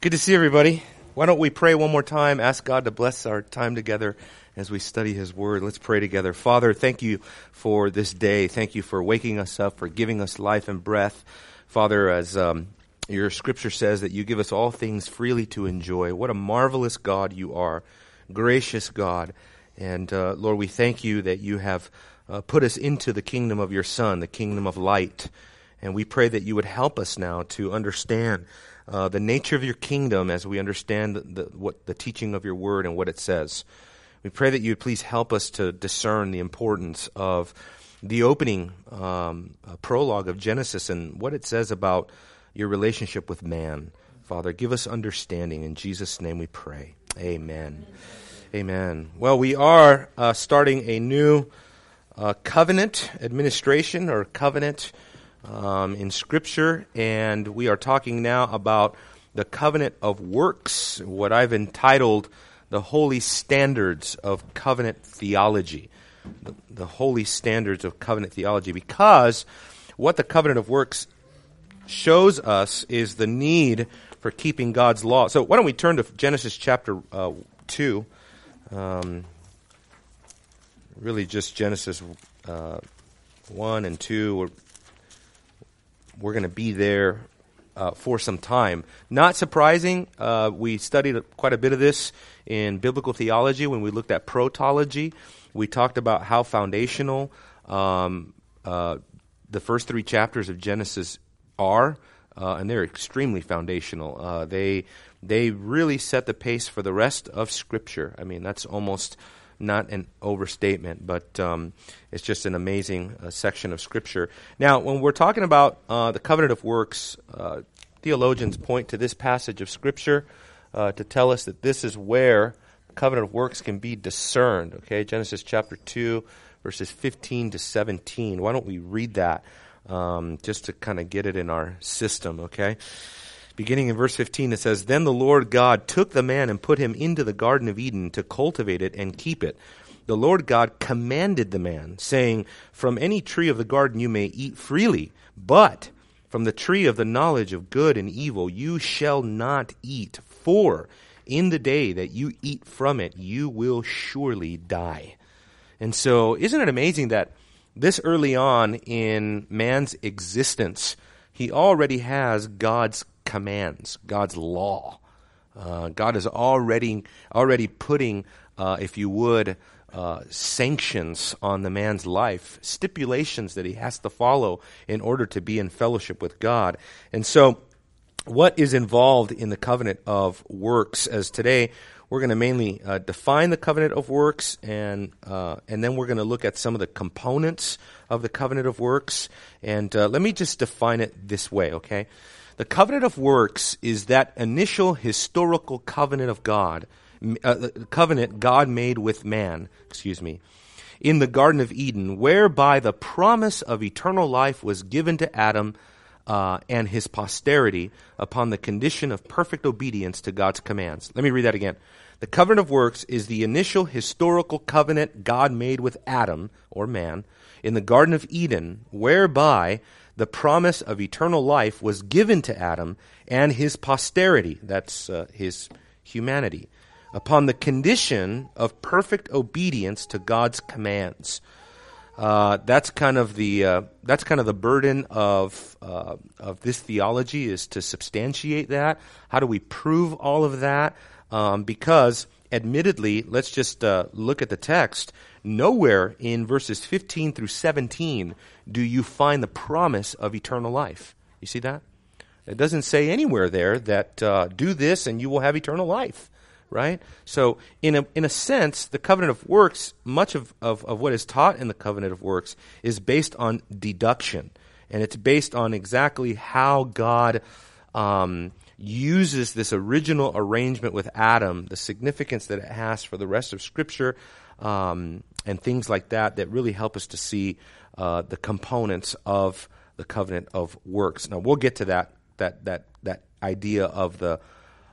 Good to see everybody. Why don't we pray one more time? Ask God to bless our time together as we study His Word. Let's pray together. Father, thank you for this day. Thank you for waking us up, for giving us life and breath. Father, as um, your scripture says that you give us all things freely to enjoy. What a marvelous God you are, gracious God. And uh, Lord, we thank you that you have uh, put us into the kingdom of your Son, the kingdom of light. And we pray that you would help us now to understand uh, the nature of your kingdom as we understand the, the, what the teaching of your word and what it says. We pray that you would please help us to discern the importance of the opening um, uh, prologue of Genesis and what it says about your relationship with man. Father, give us understanding. In Jesus' name we pray. Amen. Amen. Well, we are uh, starting a new uh, covenant administration or covenant um, in Scripture, and we are talking now about the covenant of works, what I've entitled the holy standards of covenant theology. The, the holy standards of covenant theology, because what the covenant of works shows us is the need for keeping God's law. So, why don't we turn to Genesis chapter uh, 2? Um, really, just Genesis uh, 1 and 2 we're going to be there uh, for some time. Not surprising, uh, we studied quite a bit of this in biblical theology when we looked at protology. We talked about how foundational um, uh, the first three chapters of Genesis are, uh, and they're extremely foundational. Uh, they they really set the pace for the rest of Scripture. I mean, that's almost not an overstatement, but um, it's just an amazing uh, section of Scripture. Now, when we're talking about uh, the covenant of works, uh, theologians point to this passage of Scripture uh, to tell us that this is where the covenant of works can be discerned. Okay, Genesis chapter 2, verses 15 to 17. Why don't we read that um, just to kind of get it in our system, okay? Beginning in verse 15, it says, Then the Lord God took the man and put him into the Garden of Eden to cultivate it and keep it. The Lord God commanded the man, saying, From any tree of the garden you may eat freely, but from the tree of the knowledge of good and evil you shall not eat, for in the day that you eat from it you will surely die. And so, isn't it amazing that this early on in man's existence, he already has God's commands, God's law. Uh, God is already already putting, uh, if you would, uh, sanctions on the man's life, stipulations that he has to follow in order to be in fellowship with God. And so, what is involved in the covenant of works? As today we're going to mainly uh, define the covenant of works, and uh, and then we're going to look at some of the components of the covenant of works. And uh, let me just define it this way, okay? The covenant of works is that initial historical covenant of God, uh, covenant God made with man, excuse me, in the Garden of Eden, whereby the promise of eternal life was given to Adam uh, and his posterity upon the condition of perfect obedience to God's commands. Let me read that again. The covenant of works is the initial historical covenant God made with Adam, or man, in the Garden of Eden, whereby the promise of eternal life was given to Adam and his posterity, that's uh, his humanity, upon the condition of perfect obedience to God's commands. Uh, that's kind of the uh, that's kind of the burden of uh, of this theology is to substantiate that. How do we prove all of that? Um, because admittedly, let's just uh, look at the text. Nowhere in verses 15 through 17 do you find the promise of eternal life. You see that? It doesn't say anywhere there that uh, do this and you will have eternal life, right? So, in a, in a sense, the covenant of works, much of, of, of what is taught in the covenant of works is based on deduction. And it's based on exactly how God um, uses this original arrangement with Adam, the significance that it has for the rest of Scripture, um, and things like that that really help us to see uh, the components of the covenant of works. Now we'll get to that that that that idea of the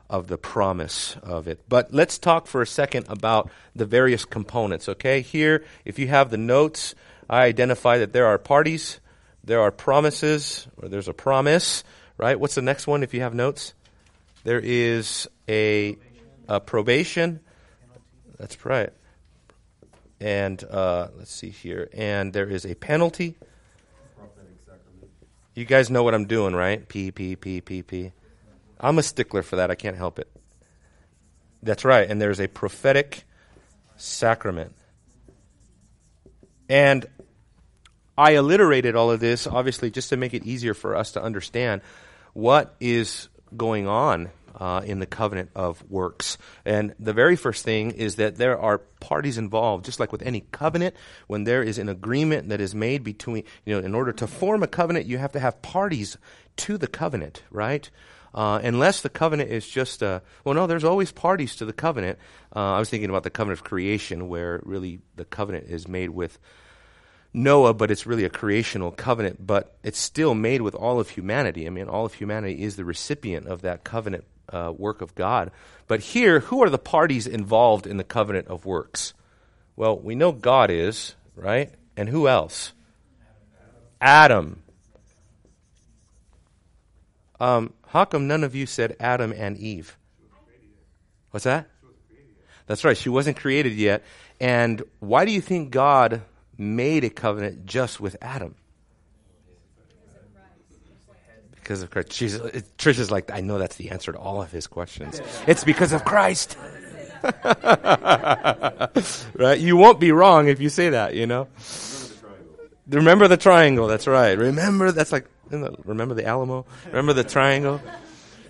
of the promise of it. But let's talk for a second about the various components, okay? Here, if you have the notes, I identify that there are parties, there are promises, or there's a promise, right? What's the next one if you have notes? There is a, a probation. That's right. And uh, let's see here. And there is a penalty. You guys know what I'm doing, right? P, P, P, P, P. I'm a stickler for that. I can't help it. That's right. And there's a prophetic sacrament. And I alliterated all of this, obviously, just to make it easier for us to understand what is going on uh, in the covenant of works. And the very first thing is that there are parties involved, just like with any covenant, when there is an agreement that is made between, you know, in order to form a covenant, you have to have parties to the covenant, right? Uh, unless the covenant is just a, well, no, there's always parties to the covenant. Uh, I was thinking about the covenant of creation, where really the covenant is made with Noah, but it's really a creational covenant, but it's still made with all of humanity. I mean, all of humanity is the recipient of that covenant uh, work of God. But here, who are the parties involved in the covenant of works? Well, we know God is, right? And who else? Adam. Um, how come none of you said Adam and Eve? What's that? That's right, she wasn't created yet. And why do you think God made a covenant just with Adam. Because of Christ. She's, Trish is like, I know that's the answer to all of his questions. It's because of Christ. right? You won't be wrong if you say that, you know? Remember the triangle. That's right. Remember, that's like, remember the Alamo? Remember the triangle?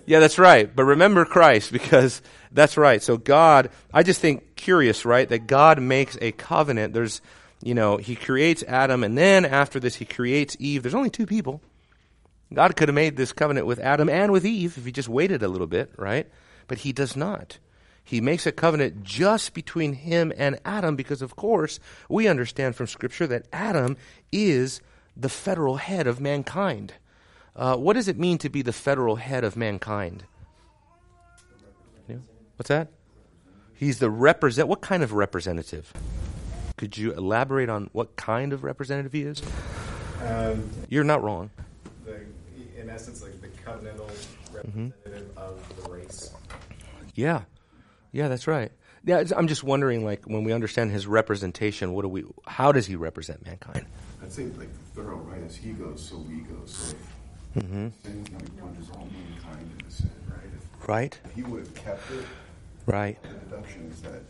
Yeah, that's right. But remember Christ because that's right. So God, I just think curious, right? That God makes a covenant. There's, you know, he creates Adam, and then after this, he creates Eve. There's only two people. God could have made this covenant with Adam and with Eve if he just waited a little bit, right? But he does not. He makes a covenant just between him and Adam because, of course, we understand from Scripture that Adam is the federal head of mankind. Uh, what does it mean to be the federal head of mankind? What's that? He's the represent. What kind of representative? Could you elaborate on what kind of representative he is? Um, You're not wrong. The, in essence, like the covenantal representative mm-hmm. of the race. Yeah, yeah, that's right. Yeah, I'm just wondering, like, when we understand his representation, what do we? How does he represent mankind? I'd say, like, thorough, right? As he goes, so we go. So mm-hmm. sin plunges all mankind into sin, right? If, right. If he would have kept it, right. The deduction is that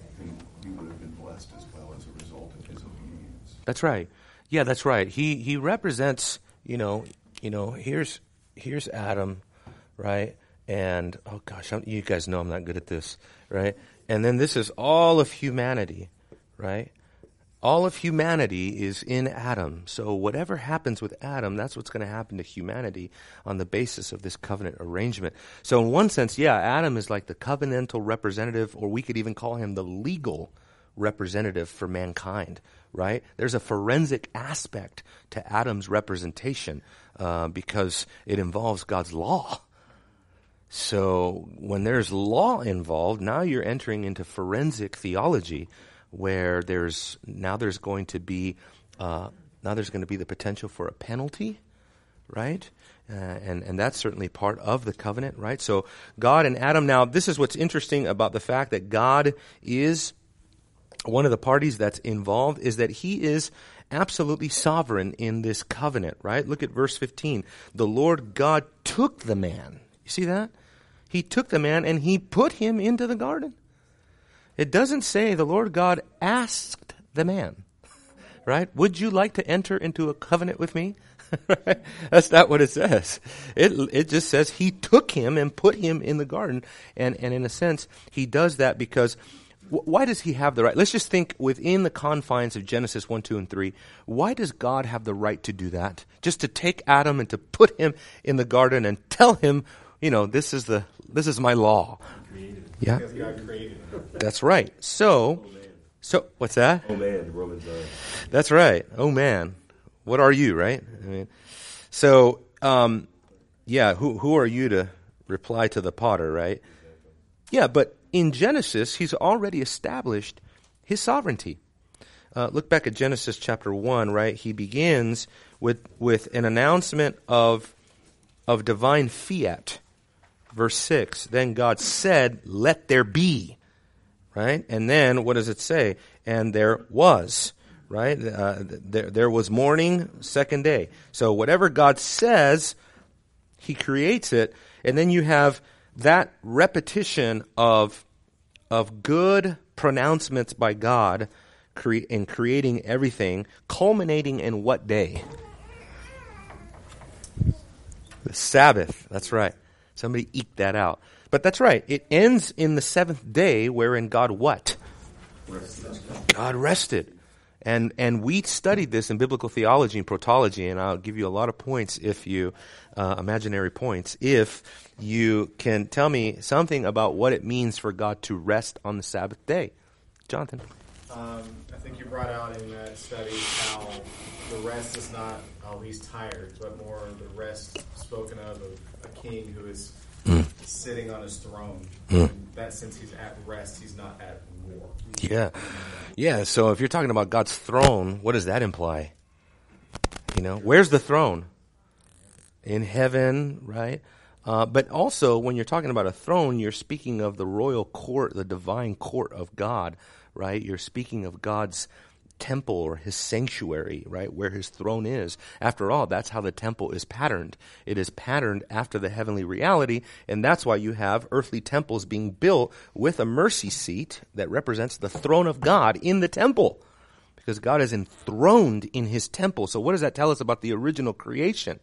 we would have been blessed as well as a result of his obedience. That's right. Yeah, that's right. He he represents, you know, you know, here's here's Adam, right? And oh gosh, I'm, you guys know I'm not good at this, right? And then this is all of humanity, right? All of humanity is in Adam. So whatever happens with Adam, that's what's going to happen to humanity on the basis of this covenant arrangement. So in one sense, yeah, Adam is like the covenantal representative, or we could even call him the legal representative for mankind, right? There's a forensic aspect to Adam's representation uh, because it involves God's law. So when there's law involved, now you're entering into forensic theology where there's now there's going to be uh, now there's going to be the potential for a penalty, right? Uh, and and that's certainly part of the covenant, right? So God and Adam. Now this is what's interesting about the fact that God is one of the parties that's involved is that He is absolutely sovereign in this covenant, right? Look at verse 15. The Lord God took the man. You see that? He took the man and he put him into the garden. It doesn't say the Lord God asked the man, right? Would you like to enter into a covenant with me? That's not what it says. It, it just says he took him and put him in the garden. And, and in a sense, he does that because why does he have the right? Let's just think within the confines of Genesis 1, 2, and 3. Why does God have the right to do that? Just to take Adam and to put him in the garden and tell him, you know, this is the this is my law. Yeah. That's right. So, so what's that? Oh man, Romans. That's right. Oh man, what are you? Right. I mean, so um, yeah. Who who are you to reply to the potter? Right. Yeah, but in Genesis, he's already established his sovereignty. Uh, look back at Genesis chapter one. Right. He begins with with an announcement of of divine fiat verse 6. Then God said, Let there be. Right? And then what does it say? And there was. Right? Uh, there, there was morning, second day. So whatever God says, He creates it. And then you have that repetition of, of good pronouncements by God cre- in creating everything, culminating in what day? The Sabbath. That's right. Somebody eke that out. But that's right. It ends in the seventh day, wherein God what? God rested. And, and we studied this in biblical theology and protology, and I'll give you a lot of points if you, uh, imaginary points, if you can tell me something about what it means for God to rest on the Sabbath day. Jonathan. Um, I think you brought out in that study how the rest is not, oh, he's tired, but more the rest spoken of of a king who is sitting on his throne. In that sense, he's at rest, he's not at war. Yeah. Yeah, so if you're talking about God's throne, what does that imply? You know, where's the throne? In heaven, right? Uh, but also, when you're talking about a throne, you're speaking of the royal court, the divine court of God, right? You're speaking of God's temple or his sanctuary, right? Where his throne is. After all, that's how the temple is patterned. It is patterned after the heavenly reality, and that's why you have earthly temples being built with a mercy seat that represents the throne of God in the temple. Because God is enthroned in his temple. So what does that tell us about the original creation?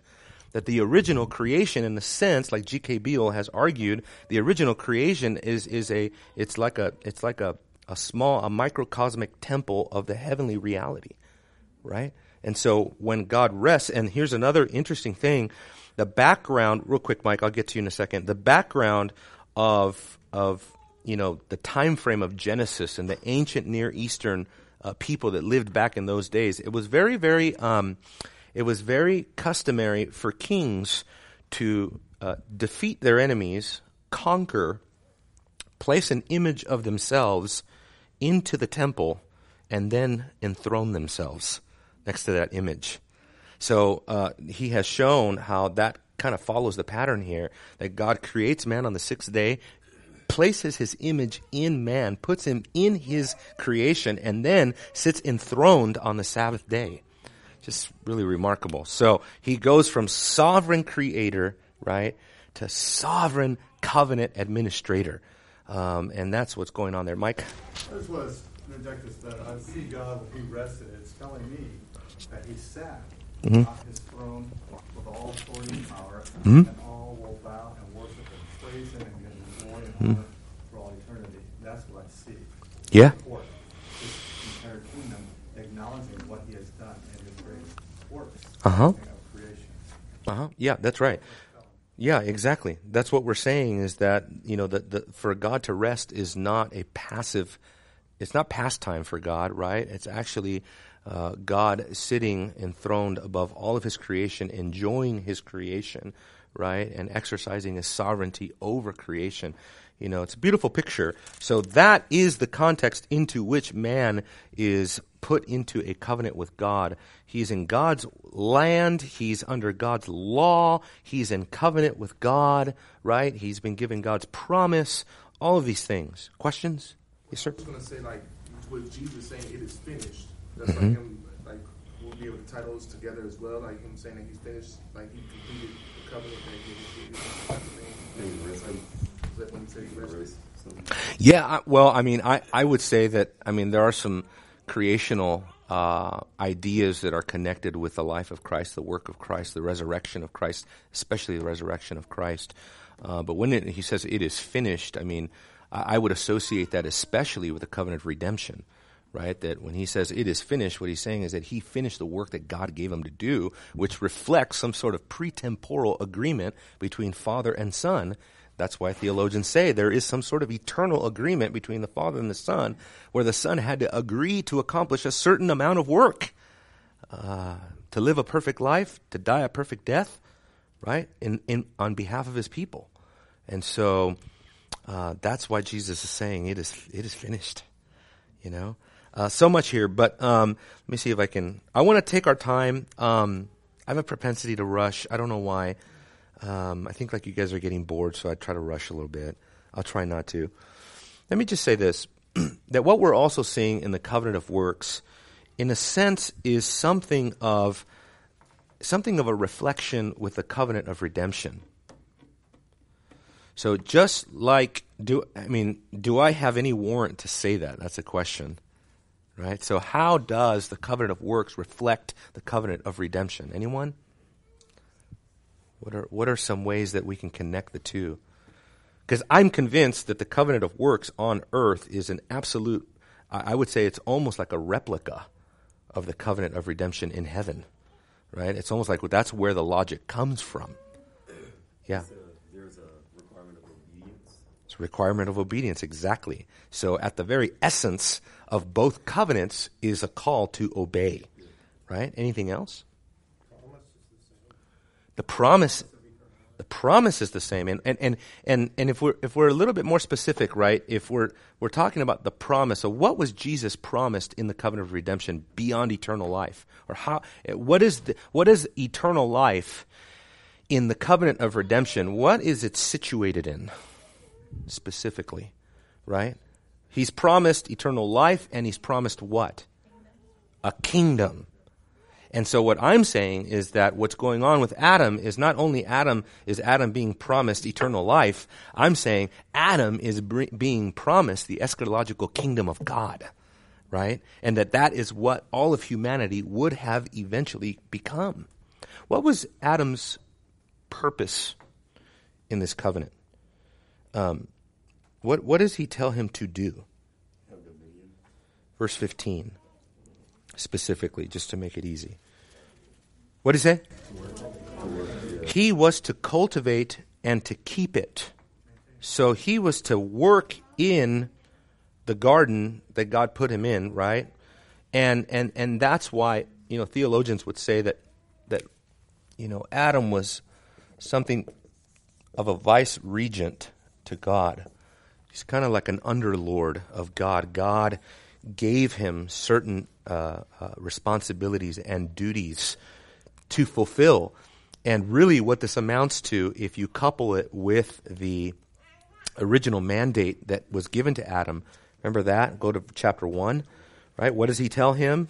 That the original creation in a sense like G.K. Beale has argued the original creation is is a it's like a it's like a a small a microcosmic temple of the heavenly reality right and so when God rests and here's another interesting thing the background real quick Mike I'll get to you in a second the background of of you know the time frame of Genesis and the ancient Near Eastern uh, people that lived back in those days it was very very um, it was very customary for kings to uh, defeat their enemies, conquer, place an image of themselves into the temple, and then enthrone themselves next to that image. So uh, he has shown how that kind of follows the pattern here that God creates man on the sixth day, places his image in man, puts him in his creation, and then sits enthroned on the Sabbath day just really remarkable. So he goes from sovereign creator, right, to sovereign covenant administrator. Um, and that's what's going on there. Mike? This was Nijectus that I see God when he rested. It's telling me that he sat Mhm. on his throne with all authority and power, Mhm. and all will bow and worship and praise him and give him glory and Mhm. honor for all eternity. That's what I see. Yeah. Support this entire kingdom acknowledging what he has done in his great works Uh-huh. Uh huh. Yeah, that's right. Yeah, exactly. That's what we're saying is that you know that the, for God to rest is not a passive. It's not pastime for God, right? It's actually uh, God sitting enthroned above all of His creation, enjoying His creation, right, and exercising His sovereignty over creation. You know, it's a beautiful picture. So that is the context into which man is put into a covenant with God. He's in God's land. He's under God's law. He's in covenant with God, right? He's been given God's promise. All of these things. Questions? Yes, sir. I was going to say, like, with Jesus saying it is finished, that's Mhm. like him, like, we'll be able to tie those together as well, like him saying that he's finished, like he completed the covenant that he initiated. That's the thing. Like, is that when he said he rested? Yeah, well, I mean, I, I would say that, I mean, there are some creational uh, ideas that are connected with the life of Christ, the work of Christ, the resurrection of Christ, especially the resurrection of Christ. Uh, but when it, he says it is finished, I mean, I, I would associate that especially with the covenant of redemption, right? That when he says it is finished, what he's saying is that he finished the work that God gave him to do, which reflects some sort of pretemporal agreement between Father and Son. That's why theologians say there is some sort of eternal agreement between the Father and the Son, where the Son had to agree to accomplish a certain amount of work, uh, to live a perfect life, to die a perfect death, right? In, in on behalf of His people, and so uh, that's why Jesus is saying it is it is finished. You know, uh, so much here, but um, let me see if I can. I want to take our time. Um, I have a propensity to rush. I don't know why. Um, I think like you guys are getting bored, so I try to rush a little bit. I'll try not to. Let me just say this that what we're also seeing in the covenant of works, in a sense, is something of something of a reflection with the covenant of redemption. So just like do I mean, do I have any warrant to say that? That's a question. Right? So how does the covenant of works reflect the covenant of redemption? Anyone? What are what are some ways that we can connect the two? Because I'm convinced that the covenant of works on earth is an absolute I would say it's almost like a replica of the covenant of redemption in heaven. Right? It's almost like that's where the logic comes from. Yeah. It's a requirement of obedience, exactly. So, at the very essence of both covenants is a call to obey. Right? Anything else? The promise the promise is the same. And, and, and, and, and if, we're, if we're a little bit more specific, right, if we're, we're talking about the promise, so what was Jesus promised in the covenant of redemption beyond eternal life? Or how, what is, the, what is eternal life in the covenant of redemption? What is it situated in? specifically, right? He's promised eternal life and he's promised what? A kingdom. And so what I'm saying is that what's going on with Adam is not only Adam is Adam being promised eternal life, I'm saying Adam is br- being promised the eschatological kingdom of God, right? And that that is what all of humanity would have eventually become. What was Adam's purpose in this covenant? Um, what, what does he tell him to do? Verse 15, specifically, just to make it easy. What he say? He was to cultivate and to keep it. So he was to work in the garden that God put him in, right? And and and that's why, you know, theologians would say that that you know, Adam was something of a vice regent to God. He's kind of like an underlord of God. God gave him certain uh, uh, responsibilities and duties to fulfill. And really, what this amounts to, if you couple it with the original mandate that was given to Adam, remember that? Go to chapter 1, right? What does he tell him?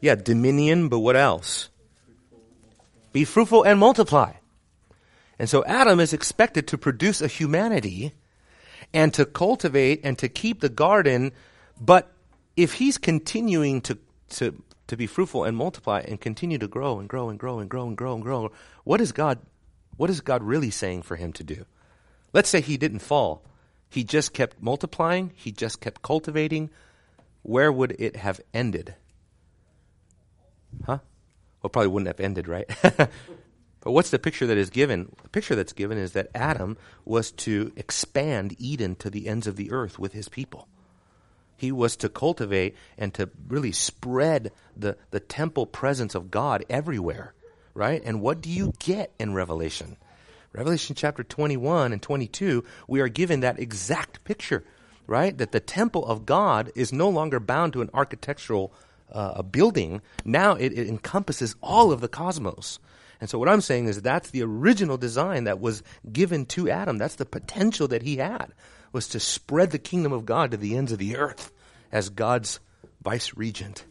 Yeah, dominion, but what else? Be fruitful and multiply. And so Adam is expected to produce a humanity and to cultivate and to keep the garden. But if he's continuing to, to, to be fruitful and multiply and continue to grow and grow and grow and grow and grow and grow, what is God, what is God really saying for him to do? Let's say he didn't fall. He just kept multiplying. He just kept cultivating. Where would it have ended? Huh? Well, probably wouldn't have ended, right? But what's the picture that is given? The picture that's given is that Adam was to expand Eden to the ends of the earth with his people. He was to cultivate and to really spread the, the temple presence of God everywhere, right? And what do you get in Revelation? Revelation chapter 21 and 22, we are given that exact picture, right? That the temple of God is no longer bound to an architectural uh, building. Now it, it encompasses all of the cosmos. And so what I'm saying is that's the original design that was given to Adam. That's the potential that he had was to spread the kingdom of God to the ends of the earth as God's vice regent.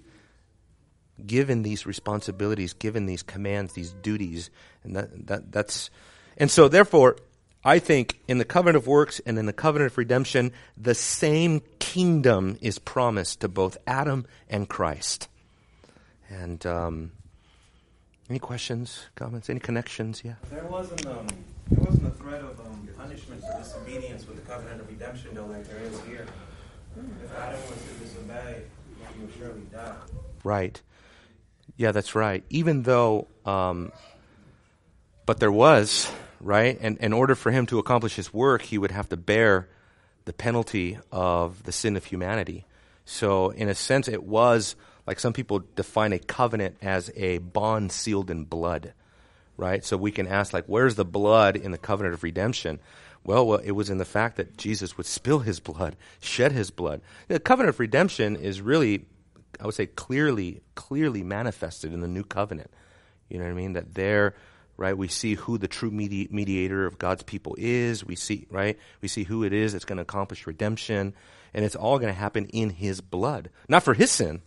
Given these responsibilities, given these commands, these duties, and that, that that's and so therefore I think in the covenant of works and in the covenant of redemption, the same kingdom is promised to both Adam and Christ. And um, any questions, comments, any connections? Yeah. There wasn't um, there wasn't threat of um, punishment for disobedience with the covenant of redemption, though, like there is here. If Adam was to disobey, he would surely die. Right. Yeah, that's right. Even though, um, but there was right, and in order for him to accomplish his work, he would have to bear the penalty of the sin of humanity. So, in a sense, it was like some people define a covenant as a bond sealed in blood, right? So we can ask, like, where's the blood in the covenant of redemption? Well, well, it was in the fact that Jesus would spill his blood, shed his blood. The covenant of redemption is really, I would say, clearly, clearly manifested in the new covenant. You know what I mean? That there, right? We see who the true medi- mediator of God's people is. We see, right? We see who it is that's going to accomplish redemption. And it's all going to happen in his blood. Not for his sin,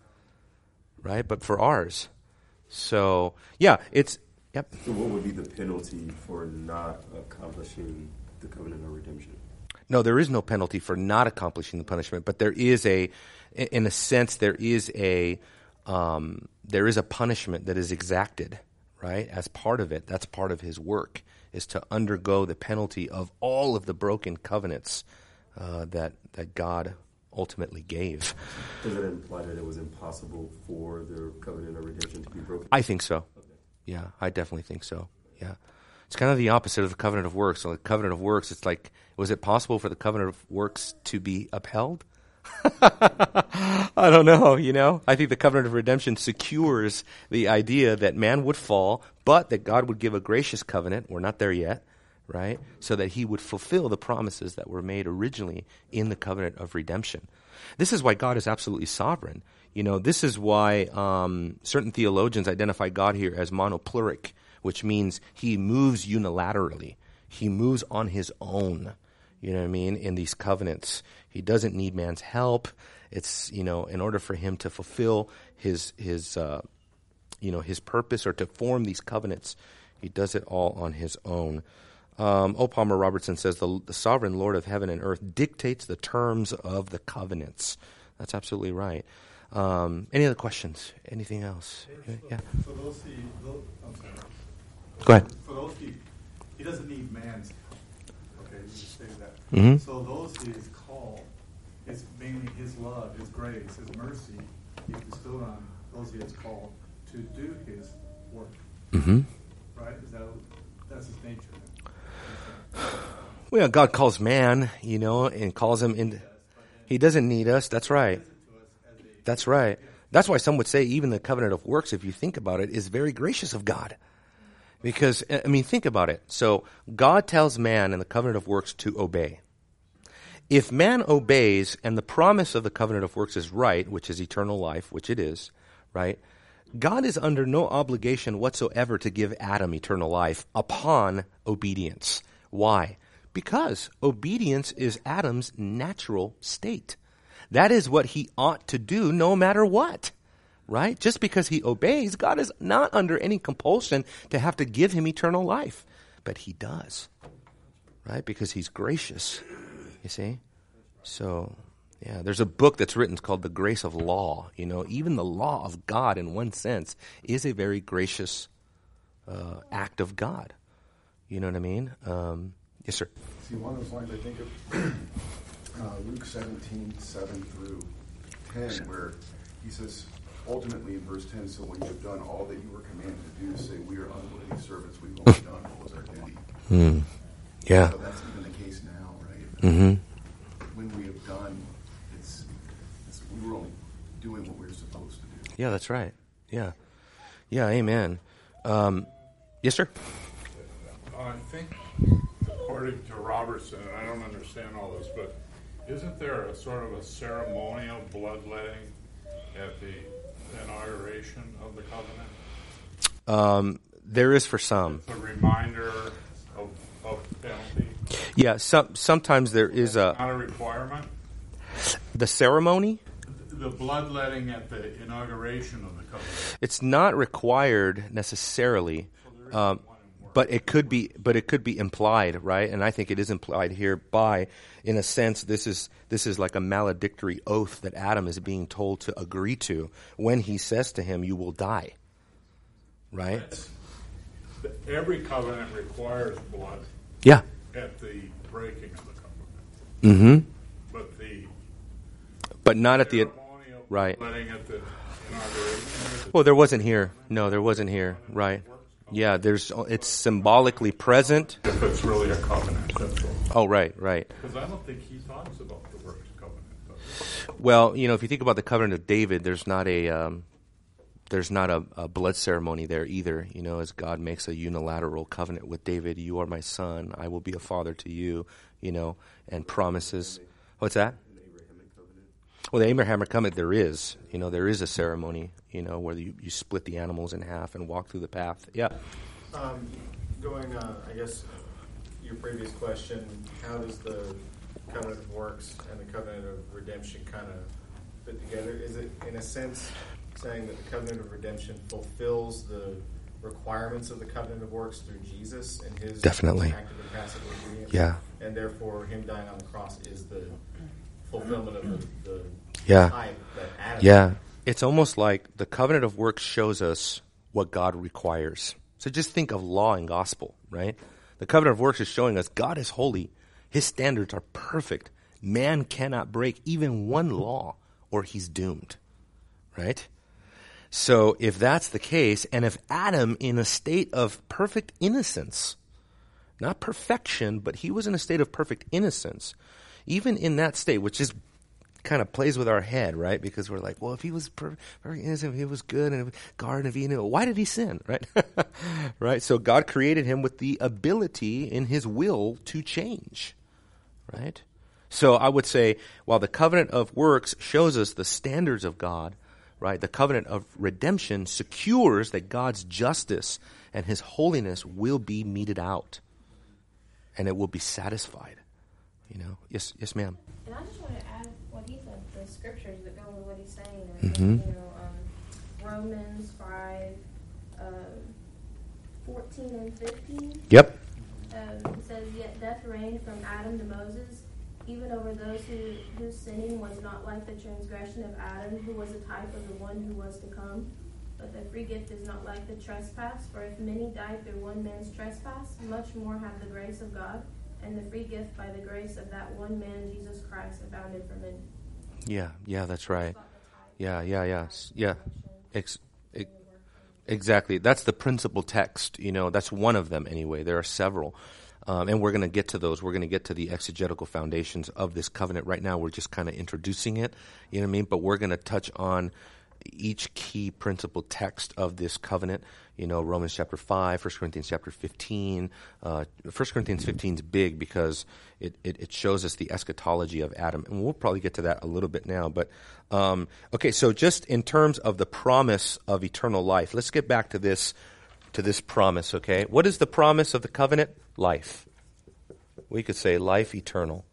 right? But for ours. So, yeah, it's, yep. So, what would be the penalty for not accomplishing the covenant of redemption? No, there is no penalty for not accomplishing the punishment, but there is a, in a sense, there is a, um, there is a punishment that is exacted, right? As part of it, that's part of his work is to undergo the penalty of all of the broken covenants uh, that that God ultimately gave. Does it imply that it was impossible for the covenant of redemption to be broken? I think so. Yeah, I definitely think so. Yeah. It's kind of the opposite of the covenant of works. So the covenant of works, it's like, was it possible for the covenant of works to be upheld? I don't know, you know? I think the covenant of redemption secures the idea that man would fall, but that God would give a gracious covenant. We're not there yet, right? So that he would fulfill the promises that were made originally in the covenant of redemption. This is why God is absolutely sovereign. You know, this is why um, certain theologians identify God here as monopleuric, which means he moves unilaterally. He moves on his own. You know what I mean? In these covenants, he doesn't need man's help. It's you know, in order for him to fulfill his his uh, you know his purpose or to form these covenants, he does it all on his own. Um, o. Palmer Robertson says the, the sovereign Lord of heaven and earth dictates the terms of the covenants. That's absolutely right. Um, any other questions? Anything else? Yeah. For those he, those, Go ahead. For those he, he doesn't need man's help. Okay, you just say that. Mhm. So those he is called, it's mainly his love, his grace, his mercy, he bestowed on those he has called to do his work. Mm-hmm. Right? Is that that's his nature? Well, God calls man, you know, and calls him in. He doesn't need us. That's right. That's right. That's why some would say even the covenant of works, if you think about it, is very gracious of God. Because, I mean, think about it. So, God tells man in the covenant of works to obey. If man obeys and the promise of the covenant of works is right, which is eternal life, which it is, right? God is under no obligation whatsoever to give Adam eternal life upon obedience. Why? Because obedience is Adam's natural state. That is what he ought to do no matter what. Right? Just because he obeys, God is not under any compulsion to have to give him eternal life. But he does. Right? Because he's gracious. You see? So, yeah, there's a book that's written called The Grace of Law. You know, even the law of God, in one sense, is a very gracious uh, act of God. You know what I mean? Um, yes, sir. See, one of lines I think of uh, Luke 17, 7 through 10, where he says, ultimately in verse 10, so when you have done all that you were commanded to do, say, we are unworthy servants, we've only done what was our duty. Hmm. Yeah. So that's even the case now, right? Mm-hmm. When we have done, it's, it's we were only doing what we were supposed to do. Yeah, that's right. Yeah. Yeah, amen. Um, yes, sir? I think, according to Robertson, I don't understand all this, but isn't there a sort of a ceremonial bloodletting at the inauguration of the covenant? Um, there is for some. It's a reminder of, of penalty. Yeah, some, sometimes there is a Not a requirement. the ceremony. The bloodletting at the inauguration of the covenant. It's not required necessarily, um, but it could be. But it could be implied, right? And I think it is implied here by, in a sense, this is this is like a maledictory oath that Adam is being told to agree to when he says to him, "You will die." Right? Every covenant requires blood Yeah. at the breaking of the covenant, Mm-hmm. but the But not at the right. at the. Well, there wasn't here. No, there wasn't here. Right. Yeah, there's. It's symbolically present. If it's really a covenant, that's all. Oh, right, right. Because I don't think he talks about the works covenant. Well, you know, if you think about the covenant of David, there's not a um, there's not a, a blood ceremony there either. You know, as God makes a unilateral covenant with David, you are my son, I will be a father to you. You know, and promises. What's that? Well, the Abrahamic covenant there is. You know, there is a ceremony. You know, where you, you split the animals in half and walk through the path. Yeah. Um, going on, I guess, your previous question, how does the covenant of works and the covenant of redemption kind of fit together? Is it, in a sense, saying that the covenant of redemption fulfills the requirements of the covenant of works through Jesus and his Definitely. active and passive obedience? Yeah. And therefore, him dying on the cross is the fulfillment of the, the Yeah. type Yeah. It's almost like the covenant of works shows us what God requires. So just think of law and gospel, right? The covenant of works is showing us God is holy. His standards are perfect. Man cannot break even one law or he's doomed, right? So if that's the case, and if Adam in a state of perfect innocence, not perfection, but he was in a state of perfect innocence, even in that state, which is kind of plays with our head, right? Because we're like, well, if he was per- very innocent, if he was good, and Garden of Eden, why did he sin, right? right. So God created him with the ability in His will to change, right? So I would say, while the covenant of works shows us the standards of God, right? The covenant of redemption secures that God's justice and His holiness will be meted out, and it will be satisfied. You know, yes, yes, ma'am. And I just want to add what he said, the scriptures that go with what he's saying. Mhm. You know, um, Romans 5, um, 14 and 15. Yep. Um, it says, Yet death reigned from Adam to Moses, even over those who, whose sinning was not like the transgression of Adam, who was a type of the one who was to come. But the free gift is not like the trespass, for if many died through one man's trespass, much more have the grace of God and the free gift by the grace of that one man, Jesus Christ, abounded for many. Yeah, yeah, that's right. It's not the type, Yeah, yeah, yeah, yeah. Ex- ex- and the work. exactly. That's the principal text. You know, that's one of them anyway. There are several. Um, and we're going to get to those. We're going to get to the exegetical foundations of this covenant. Right now, we're just kind of introducing it. You know what I mean? But we're going to touch on each key principal text of this covenant. You know, Romans chapter 5, 1 Corinthians chapter 15. Uh, 1 Corinthians 15 is big because it, it, it shows us the eschatology of Adam. And we'll probably get to that a little bit now. But, um, okay, so just in terms of the promise of eternal life, let's get back to this, to this promise, okay? What is the promise of the covenant? Life. We could say life eternal,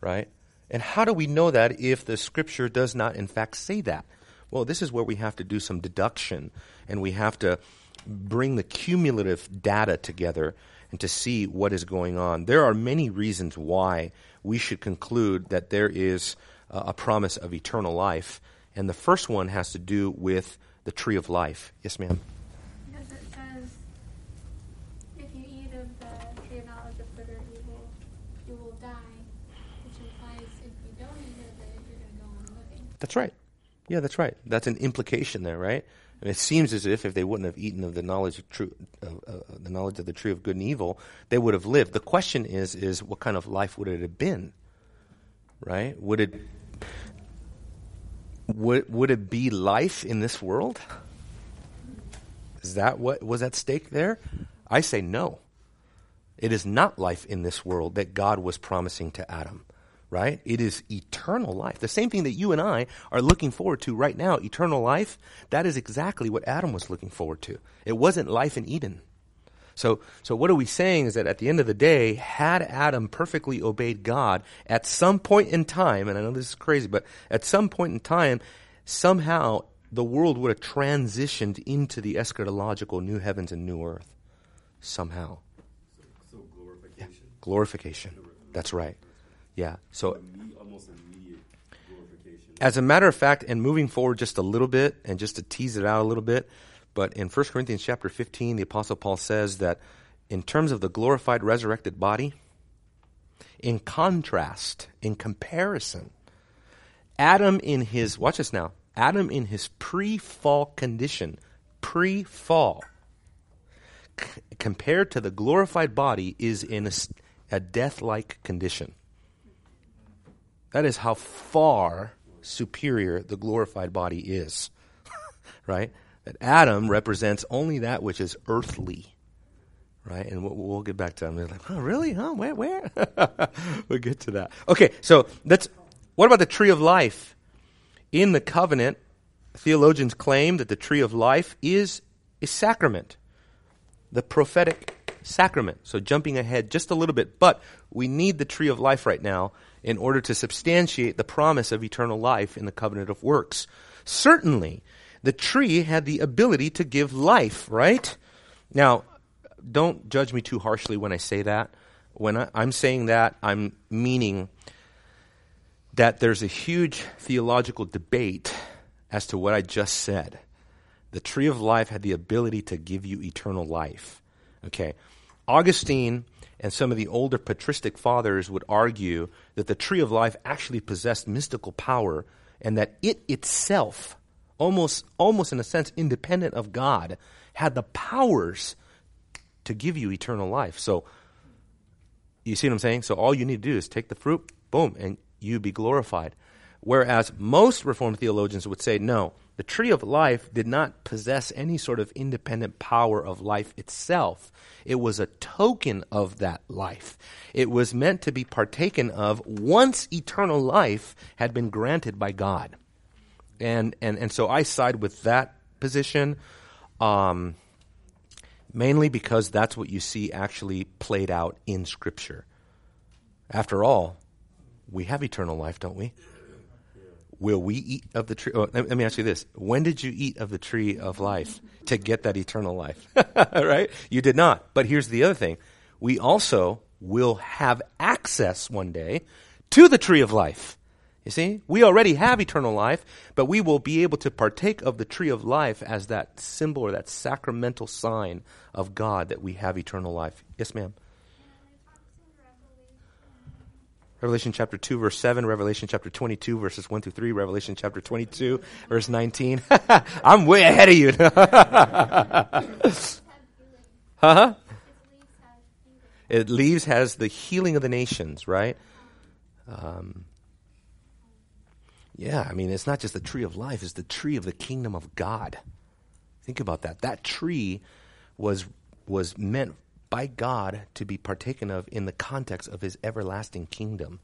right? And how do we know that if the scripture does not, in fact, say that? Well, this is where we have to do some deduction and we have to bring the cumulative data together and to see what is going on. There are many reasons why we should conclude that there is uh, a promise of eternal life. And the first one has to do with the tree of life. Yes, ma'am. Because it says, if you eat of the tree of knowledge of good or evil, you will die. Which implies if you don't eat of it, you're going to go on living. That's right. Yeah, that's right. That's an implication there, right? And it seems as if if they wouldn't have eaten of the knowledge of true, uh, uh, the knowledge of the tree of good and evil, they would have lived. The question is, is what kind of life would it have been? Right? Would it would would it be life in this world? Is that what was at stake there? I say no. It is not life in this world that God was promising to Adam, right? It is eternal life. The same thing that you and I are looking forward to right now, eternal life, that is exactly what Adam was looking forward to. It wasn't life in Eden. So, so what are we saying is that at the end of the day, had Adam perfectly obeyed God at some point in time, and I know this is crazy, but at some point in time, somehow the world would have transitioned into the eschatological new heavens and new earth. Somehow. So glorification. Glorification. That's right. Yeah. So almost immediate glorification. as a matter of fact, and moving forward just a little bit, and just to tease it out a little bit, but in 1 Corinthians chapter 15, the Apostle Paul says that in terms of the glorified resurrected body, in contrast, in comparison, Adam in his, watch this now, Adam in his pre fall condition, pre fall, c- compared to the glorified body, is in a death like condition. That is how far superior the glorified body is. right? That Adam represents only that which is earthly. Right? And we'll, we'll get back to that. They're like, oh, really? Huh? Where? Where? we'll get to that. Okay, so that's, what about the tree of life? In the covenant, theologians claim that the tree of life is a sacrament. The prophetic sacrament. So jumping ahead just a little bit, but we need the tree of life right now in order to substantiate the promise of eternal life in the covenant of works. Certainly, the tree had the ability to give life, right? Now, don't judge me too harshly when I say that. When I, I'm saying that, I'm meaning that there's a huge theological debate as to what I just said. The tree of life had the ability to give you eternal life. Okay. Augustine and some of the older patristic fathers would argue that the tree of life actually possessed mystical power and that it itself, almost, almost in a sense independent of God, had the powers to give you eternal life. So, you see what I'm saying? So, all you need to do is take the fruit, boom, and you be glorified. Whereas most Reformed theologians would say, no, the tree of life did not possess any sort of independent power of life itself. It was a token of that life. It was meant to be partaken of once eternal life had been granted by God. And, and, and so I side with that position, um, mainly because that's what you see actually played out in Scripture. After all, we have eternal life, don't we? Will we eat of the tree? Oh, let, me ask you this. When did you eat of the tree of life to get that eternal life? right? You did not. But here's the other thing. We also will have access one day to the tree of life. You see? We already have eternal life, but we will be able to partake of the tree of life as that symbol or that sacramental sign of God that we have eternal life. Yes, ma'am. Revelation chapter 2, verse 7, Revelation chapter 22, verses 1 through 3, Revelation chapter 22, verse 19. I'm way ahead of you. huh? It leaves has the healing of the nations, right? Um, yeah, I mean, it's not just the tree of life, it's the tree of the kingdom of God. Think about that. That tree was was meant by God to be partaken of in the context of His everlasting kingdom,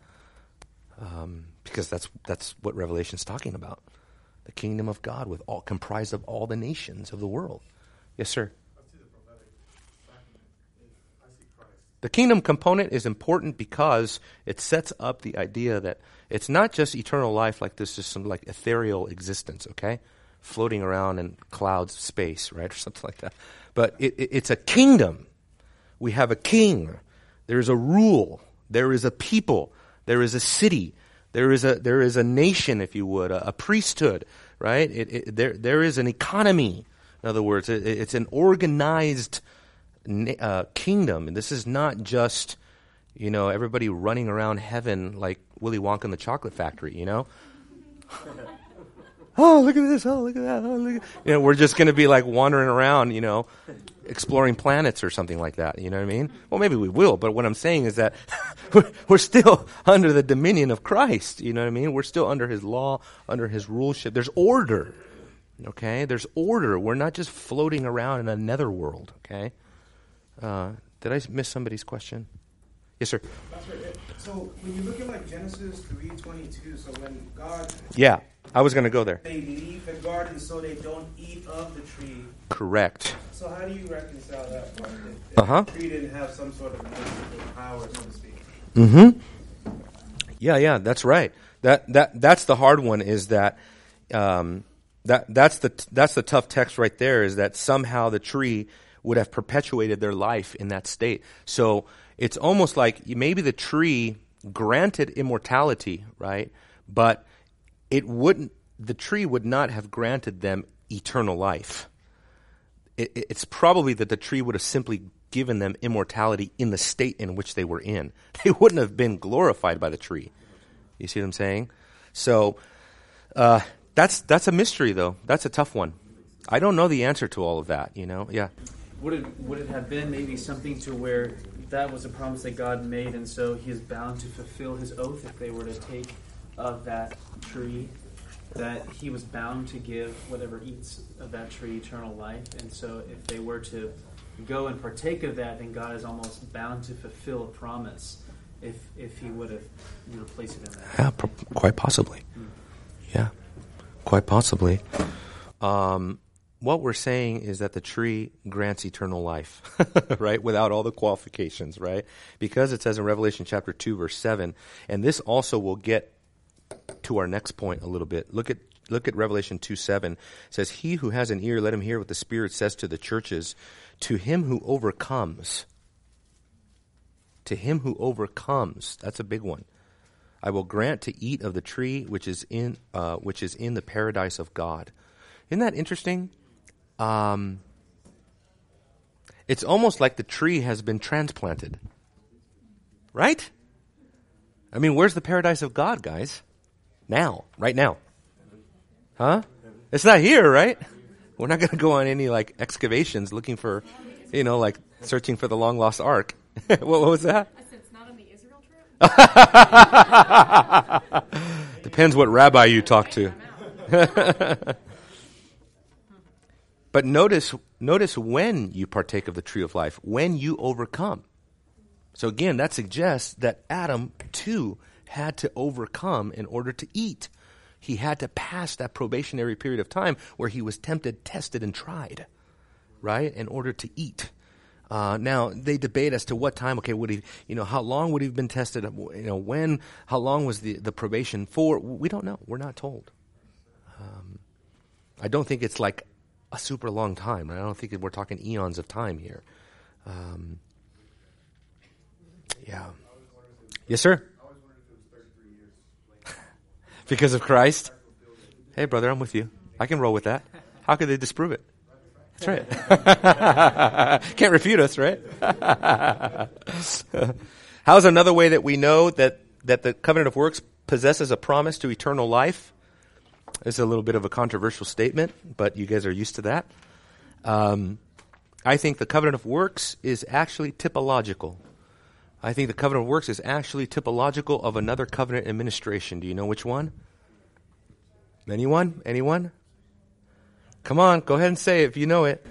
um, because that's that's what Revelation's talking about, the kingdom of God with all comprised of all the nations of the world. Yes, sir. I see the prophetic document in I see Christ. The kingdom component is important because it sets up the idea that it's not just eternal life like this, just some like ethereal existence, okay? Floating around in clouds of space, right? Or something like that. But it, it, it's a kingdom we have a king. There is a rule. There is a people. There is a city. There is a, there is a nation, if you would, a, a priesthood, right? It, it, there, there is an economy. In other words, it, it's an organized uh, kingdom. And this is not just, you know, everybody running around heaven like Willy Wonka in the chocolate factory, you know? oh, look at this. Oh, look at that. Oh, look at You know, we're just going to be like wandering around, you know, exploring planets or something like that. You know what I mean? Well, maybe we will, but what I'm saying is that we're still under the dominion of Christ. You know what I mean? We're still under His law, under His ruleship. There's order. Okay? There's order. We're not just floating around in another world. Okay? Uh, did I miss somebody's question? Yes, sir. So when you look at like Genesis three twenty two, so when God yeah, I was going to go there. They leave the garden so they don't eat of the tree. Correct. So how do you reconcile that part? Uh huh. The tree didn't have some sort of mystical power, so to speak. Mm-hmm. Yeah, yeah, that's right. That that that's the hard one. Is that um, that that's the that's the tough text right there. Is that somehow the tree would have perpetuated their life in that state. So it's almost like maybe the tree granted immortality, right? But it wouldn't, the tree would not have granted them eternal life. It, it's probably that the tree would have simply given them immortality in the state in which they were in. They wouldn't have been glorified by the tree. You see what I'm saying? So uh, that's that's a mystery, though. That's a tough one. I don't know the answer to all of that. You know? Yeah. Would it would it have been maybe something to where that was a promise that God made, and so He is bound to fulfill His oath if they were to take of that tree, that He was bound to give whatever eats of that tree eternal life, and so if they were to go and partake of that, then God is almost bound to fulfill a promise if if He would have you know, placed it in that. Yeah, quite possibly. Mm. Yeah, quite possibly. Um, what we're saying is that the tree grants eternal life, right? Without all the qualifications, right? Because it says in Revelation chapter 2, verse 7, and this also will get to our next point a little bit. Look at look at Revelation 2 7. It says, He who has an ear, let him hear what the Spirit says to the churches. To him who overcomes, to him who overcomes, that's a big one. I will grant to eat of the tree which is in uh, which is in the paradise of God. Isn't that interesting? Um, it's almost like the tree has been transplanted, right? I mean, where's the paradise of God, guys? Now, right now, huh? It's not here, right? We're not going to go on any like excavations looking for, you know, like searching for the long lost ark. what, what was that? I said it's not on the Israel trip. Depends what rabbi you talk to. but notice, notice when you partake of the tree of life, when you overcome. So again, that suggests that Adam too had to overcome in order to eat. He had to pass that probationary period of time where he was tempted, tested, and tried, right, in order to eat. Uh, now they debate as to what time. Okay, would he? You know, how long would he have been tested? You know, when? How long was the the probation for? We don't know. We're not told. Um, I don't think it's like a super long time. I don't think we're talking eons of time here. Um, yeah. Yes, sir. because of Christ. Hey, brother, I'm with you. I can roll with that. How could they disprove it? That's right. Can't refute us, right? How's another way that we know that, that the covenant of works possesses a promise to eternal life? Is a little bit of a controversial statement, but you guys are used to that. Um, I think the covenant of works is actually typological. I think the covenant of works is actually typological of another covenant administration. Do you know which one? Anyone? Anyone? Come on, go ahead and say it if you know it.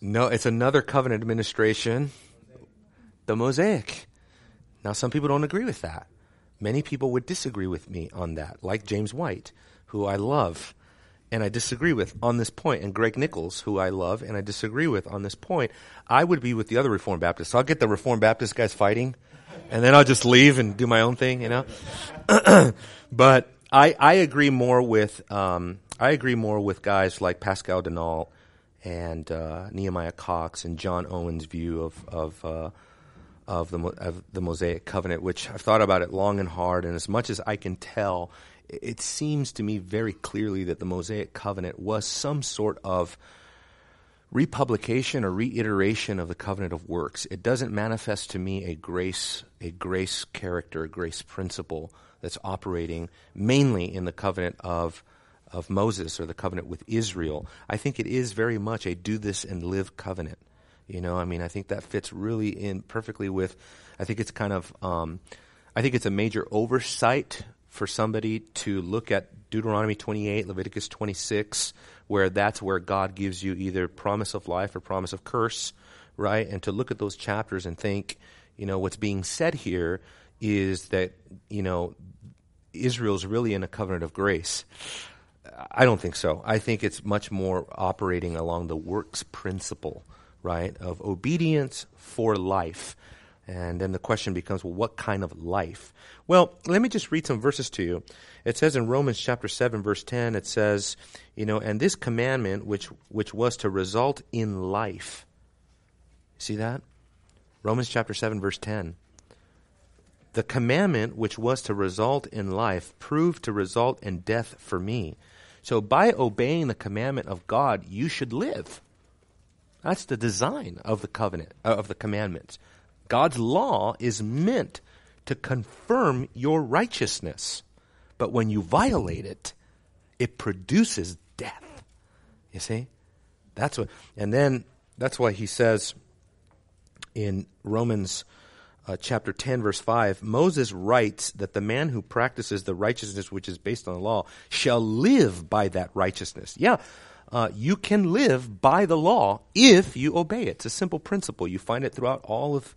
No, it's another covenant administration, the Mosaic. Now, some people don't agree with that. Many people would disagree with me on that, like James White, who I love and I disagree with on this point, and Greg Nichols, who I love and I disagree with on this point. I would be with the other Reformed Baptists. So I'll get the Reformed Baptist guys fighting, and then I'll just leave and do my own thing, you know? but I, I agree more with um, I agree more with guys like Pascal Denault and uh, Nehemiah Cox and John Owen's view of of uh, of the of the Mosaic covenant, which I've thought about it long and hard, and as much as I can tell, it seems to me very clearly that the Mosaic covenant was some sort of republication or reiteration of the covenant of works. It doesn't manifest to me a grace a grace character, a grace principle that's operating mainly in the covenant of of Moses or the covenant with Israel. I think it is very much a do this and live covenant. You know, I mean, I think that fits really in perfectly with. I think it's kind of. Um, I think it's a major oversight for somebody to look at Deuteronomy 28, Leviticus 26, where that's where God gives you either promise of life or promise of curse, right? And to look at those chapters and think, you know, what's being said here is that, you know, Israel's really in a covenant of grace. I don't think so. I think it's much more operating along the works principle, right, of obedience for life. And then the question becomes, well, what kind of life? Well, let me just read some verses to you. It says in Romans chapter 7 verse 10, it says, you know, and this commandment which which was to result in life. See that? Romans chapter 7 verse 10 the commandment which was to result in life proved to result in death for me. So by obeying the commandment of God, you should live. That's the design of the covenant uh, of the commandments. God's law is meant to confirm your righteousness. But when you violate it, it produces death. You see? That's what and then that's why he says in Romans uh, chapter 10, verse 5, Moses writes that the man who practices the righteousness which is based on the law shall live by that righteousness. Yeah, uh, you can live by the law if you obey it. It's a simple principle. You find it throughout all of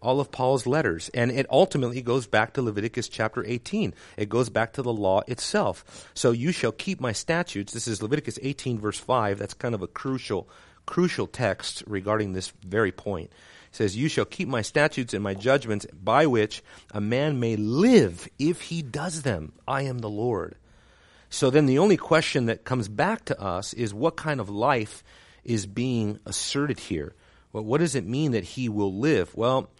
all of Paul's letters. And it ultimately goes back to Leviticus chapter 18. It goes back to the law itself. So you shall keep my statutes. This is Leviticus 18, verse 5. That's kind of a crucial, crucial text regarding this very point. It says, You shall keep my statutes and my judgments by which a man may live if he does them. I am the Lord. So then the only question that comes back to us is what kind of life is being asserted here? Well, what does it mean that he will live? Well,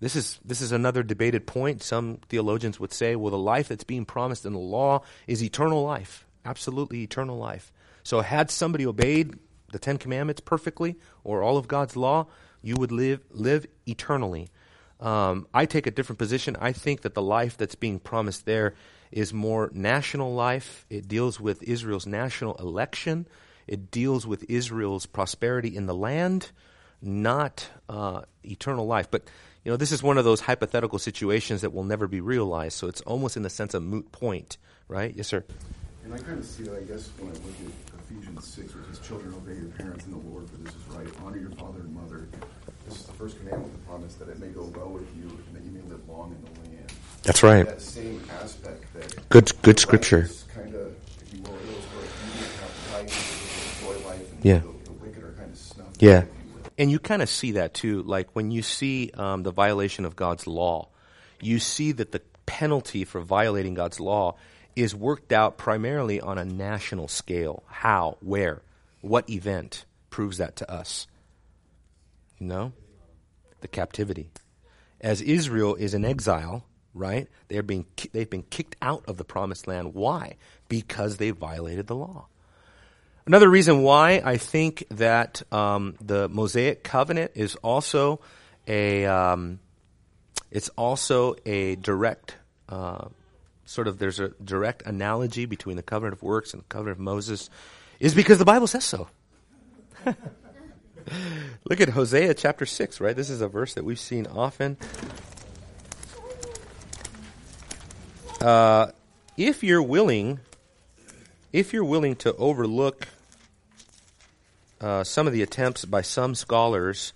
this is this is another debated point. Some theologians would say, well, the life that's being promised in the law is eternal life, absolutely eternal life. So, had somebody obeyed the Ten Commandments perfectly or all of God's law, you would live live eternally. Um, I take a different position. I think that the life that's being promised there is more national life. It deals with Israel's national election. It deals with Israel's prosperity in the land not uh, eternal life. But you know, this is one of those hypothetical situations that will never be realized. So it's almost in the sense of moot point, right? Yes, sir. And I kind of see that, I guess, when I look at Ephesians 6, which says, Children, obey your parents in the Lord, for this is right. Honor your father and mother. This is the first commandment, the promise that it may go well with you and that you may live long in the land. That's right. That same aspect that. Good, good scripture. Kind of, if you will, illustrate life, and Yeah. the, the wicked are kind of snuffed. Yeah. you. And you kind of see that too. Like when you see um, the violation of God's law, you see that the penalty for violating God's law is worked out primarily on a national scale. How? Where? What event proves that to us? You know? The captivity. As Israel is in exile, right? They're being, they've been kicked out of the promised land. Why? Because they violated the law. Another reason why I think that um, the Mosaic covenant is also a um, it's also a direct uh, sort of there's a direct analogy between the covenant of works and the covenant of Moses is because the Bible says so. Look at Hosea chapter 6, right? This is a verse that we've seen often. Uh, if you're willing, if you're willing to overlook uh, some of the attempts by some scholars,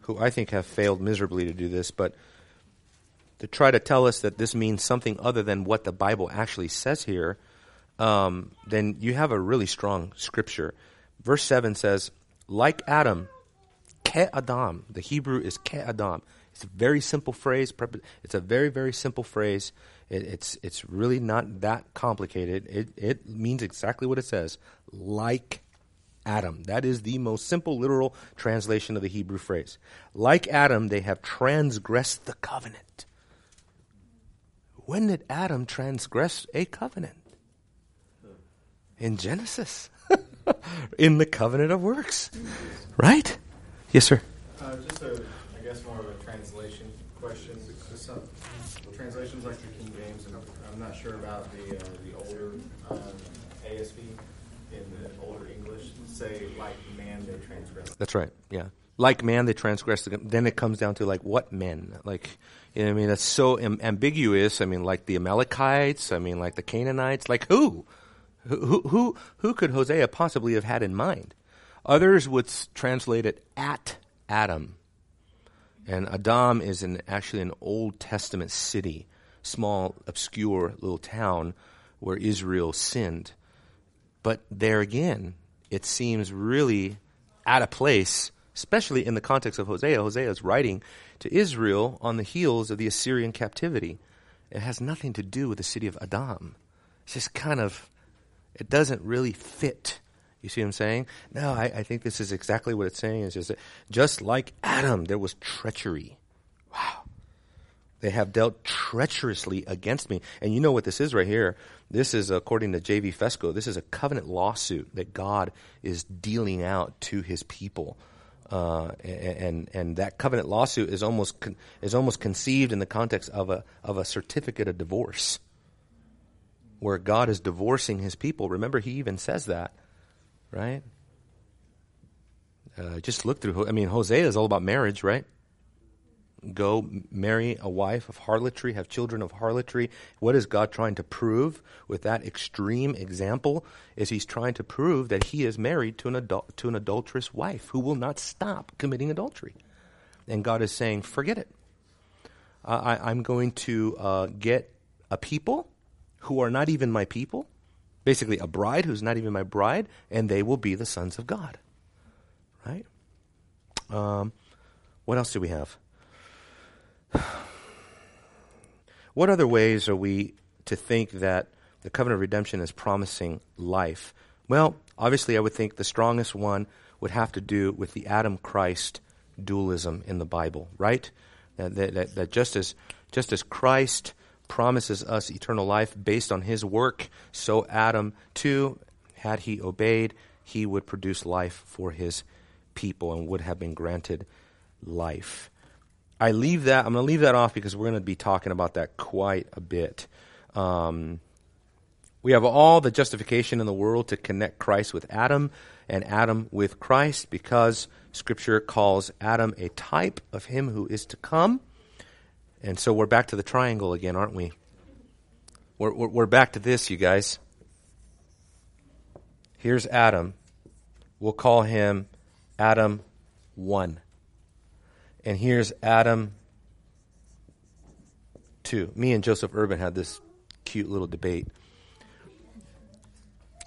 who I think have failed miserably to do this, but to try to tell us that this means something other than what the Bible actually says here, um, then you have a really strong scripture. Verse 7 says, like Adam, ke Adam. The Hebrew is ke Adam. It's a very simple phrase. It's a very, very simple phrase. It, it's, it's really not that complicated. It, it means exactly what it says. Like Adam. That is the most simple literal translation of the Hebrew phrase. Like Adam, they have transgressed the covenant. When did Adam transgress a covenant? In Genesis. In the covenant of works. Right? Yes, sir. Uh, guess more of a translation question. Because some translations like the King James, and I'm not sure about the uh, the older um, ASV in the older English say like man they transgress. That's right. Yeah. Like man, they transgress. Then it comes down to like what men? Like, you know, I mean, that's so am- ambiguous. I mean, like the Amalekites. I mean, like the Canaanites. Like who? Who, who, who could Hosea possibly have had in mind? Others would translate it at Adam. And Adam is an, actually an Old Testament city, small, obscure little town where Israel sinned. But there again, it seems really out of place, especially in the context of Hosea. Hosea is writing to Israel on the heels of the Assyrian captivity. It has nothing to do with the city of Adam. It's just kind of, it doesn't really fit. You see what I'm saying? No, I, I think this is exactly what it's saying. It's just, just like Adam, there was treachery. Wow. They have dealt treacherously against me. And you know what this is right here? This is, according to J.V. Fesko, this is a covenant lawsuit that God is dealing out to his people. Uh, and and that covenant lawsuit is almost con- is almost conceived in the context of a of a certificate of divorce, where God is divorcing His people. Remember, He even says that, right? Uh, just look through. I mean, Hosea is all about marriage, right? go marry a wife of harlotry, have children of harlotry. What is God trying to prove with that extreme example? Is He's trying to prove that He is married to an adul- to an adulterous wife who will not stop committing adultery, and God is saying, "Forget it, I, I'm going to uh, get a people who are not even my people, basically a bride who's not even my bride, and they will be the sons of God. Right? Um, what else do we have? What other ways are we to think that the covenant of redemption is promising life? Well, obviously, I would think the strongest one would have to do with the Adam Christ dualism in the Bible, right? That, that, that just as just as Christ promises us eternal life based on his work, so Adam too, had he obeyed, he would produce life for his people and would have been granted life. I leave that, I'm going to leave that off because we're going to be talking about that quite a bit. Um, we have all the justification in the world to connect Christ with Adam and Adam with Christ because Scripture calls Adam a type of him who is to come. And so we're back to the triangle again, aren't we? We're, we're, we're back to this, you guys. Here's Adam. We'll call him Adam 1. And here's Adam 2. Me and Joseph Urban had this cute little debate.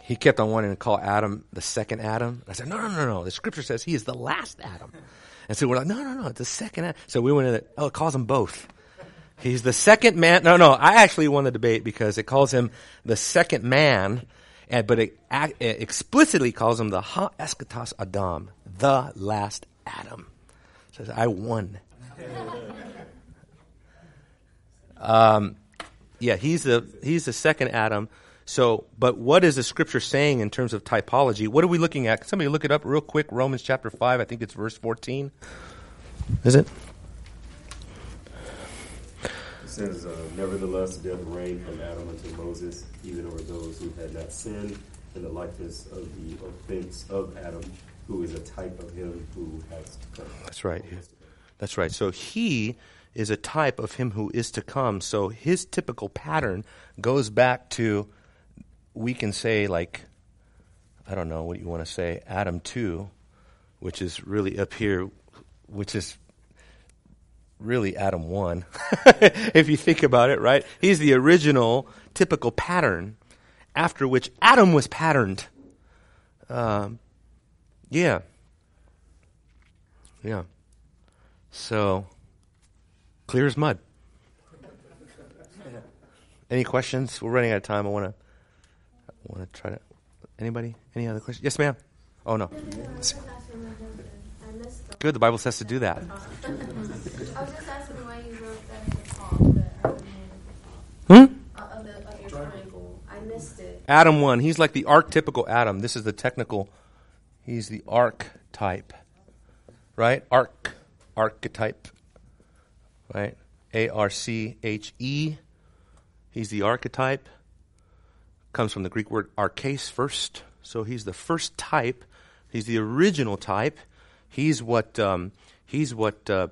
He kept on wanting to call Adam the second Adam. I said, no, no, no, no. The scripture says he is the last Adam. And so we're like, no, no, no, it's the second Adam. So we went in, oh, calls him both. He's the second man. No, no, I actually won the debate because it calls him the second man, but it, it explicitly calls him the ha eschatos Adam, the last Adam. Says, I won. um, yeah, he's the, he's the second Adam. So, but what is the scripture saying in terms of typology? What are we looking at? Can Somebody look it up real quick. Romans chapter 5, I think it's verse 14. Is it? Says, uh, Nevertheless, death reigned from Adam unto Moses, even over those who had not sinned, in the likeness of the offense of Adam, who is a type of him who has to come. That's right. That's right. So he is a type of him who is to come. So his typical pattern goes back to, we can say, like, I don't know what you want to say, Adam 2, which is really up here, which is really Adam 1, if you think about it, right? He's the original typical pattern after which Adam was patterned. Um, yeah. Yeah. So, clear as mud. Any questions? We're running out of time. I want to want to try to. Anybody? Any other questions? Yes, ma'am. Oh no. Good. The Bible says to do that. I was just asking why you wrote that at the top, the Adam Hmm? uh, of, the, of your triangle. I missed it. Adam one. He's like the archetypical Adam. This is the technical. He's the archetype, right? Arch, archetype, right? A R C H E. He's the archetype. Comes from the Greek word arches first. So he's the first type. He's the original type. He's what um, he's what uh,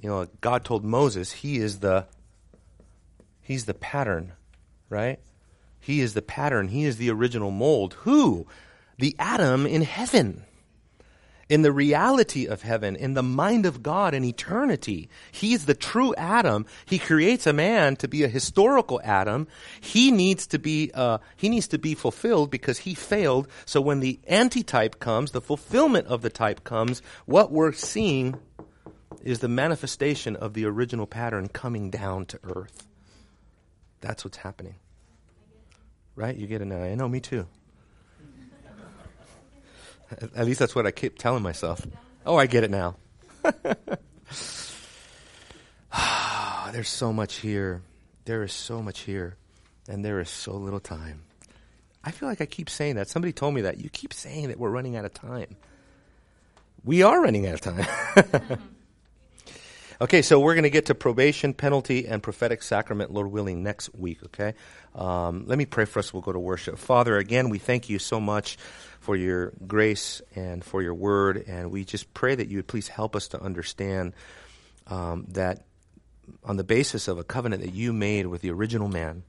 you know. God told Moses. He is the he's the pattern, right? He is the pattern. He is the original mold. Who? The Adam in heaven. In the reality of heaven, in the mind of God in eternity. He's the true Adam. He creates a man to be a historical Adam. He needs to be, uh, he needs to be fulfilled because he failed. So when the antitype comes, the fulfillment of the type comes, what we're seeing is the manifestation of the original pattern coming down to earth. That's what's happening. Right? You get now. I know, me too. At least that's what I keep telling myself. Oh, I get it now. There's so much here. There is so much here. And there is so little time. I feel like I keep saying that. Somebody told me that. You keep saying that we're running out of time. We are running out of time. okay, so we're going to get to probation, penalty, and prophetic sacrament, Lord willing, next week, okay? Um, let me pray for us. We'll go to worship. Father, again, we thank you so much for your grace and for your word. And we just pray that you would please help us to understand um, that on the basis of a covenant that you made with the original man,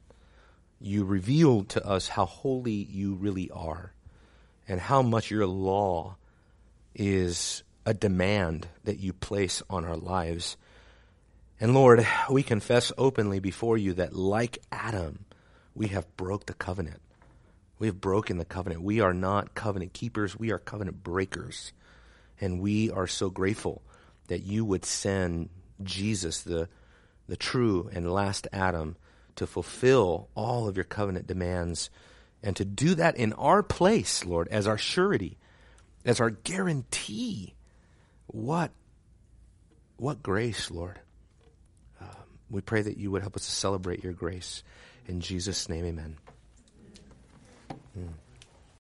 you revealed to us how holy you really are and how much your law is a demand that you place on our lives. And Lord, we confess openly before you that like Adam, we have broke the covenant. We have broken the covenant. We are not covenant keepers, we are covenant breakers. And we are so grateful that you would send Jesus, the, the true and last Adam, to fulfill all of your covenant demands and to do that in our place, Lord, as our surety, as our guarantee. What, what grace, Lord. Um, we pray that you would help us to celebrate your grace. In Jesus' name, amen. Mm.